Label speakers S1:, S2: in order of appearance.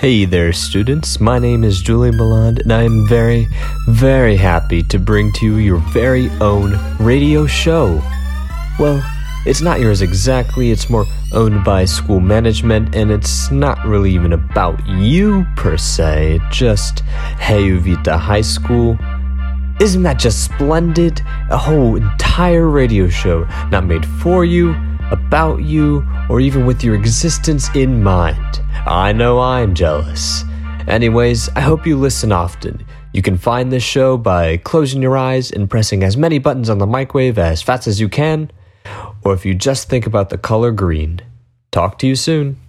S1: Hey there, students. My name is Julian Ballard, and I am very, very happy to bring to you your very own radio show. Well, it's not yours exactly, it's more owned by school management, and it's not really even about you per se, just Hey Uvita High School. Isn't that just splendid? A whole entire radio show, not made for you, about you, or even with your existence in mind. I know I'm jealous. Anyways, I hope you listen often. You can find this show by closing your eyes and pressing as many buttons on the microwave as fast as you can, or if you just think about the color green. Talk to you soon.